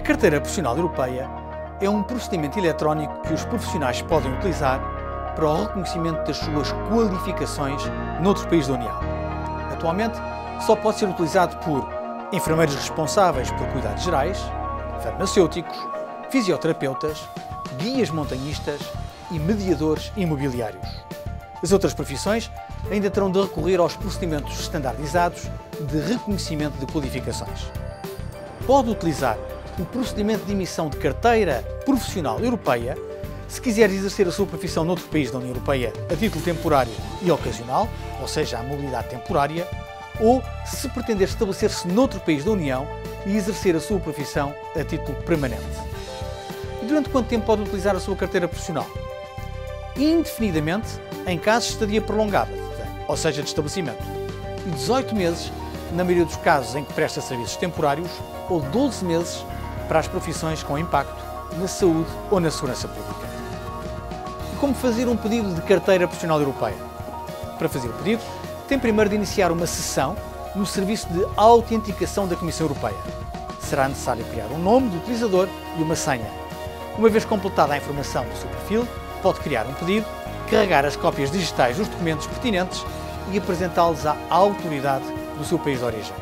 carteira profissional europeia é um procedimento eletrónico que os profissionais podem utilizar para o reconhecimento das suas qualificações noutro país da União. Atualmente, só pode ser utilizado por enfermeiros responsáveis por cuidados gerais, farmacêuticos, fisioterapeutas, guias montanhistas e mediadores imobiliários. As outras profissões ainda terão de recorrer aos procedimentos standardizados de reconhecimento de qualificações. Pode utilizar o procedimento de emissão de carteira profissional europeia se quiser exercer a sua profissão noutro país da União Europeia a título temporário e ocasional, ou seja, a mobilidade temporária, ou se pretender estabelecer-se noutro país da União e exercer a sua profissão a título permanente. E durante quanto tempo pode utilizar a sua carteira profissional? Indefinidamente, em caso de estadia prolongada, ou seja, de estabelecimento, e 18 meses na maioria dos casos em que presta serviços temporários, ou 12 meses para as profissões com impacto na saúde ou na segurança pública. E como fazer um pedido de carteira profissional europeia? Para fazer o pedido, tem primeiro de iniciar uma sessão no serviço de autenticação da Comissão Europeia. Será necessário criar um nome do utilizador e uma senha. Uma vez completada a informação do seu perfil, pode criar um pedido, carregar as cópias digitais dos documentos pertinentes e apresentá-los à autoridade do seu país de origem.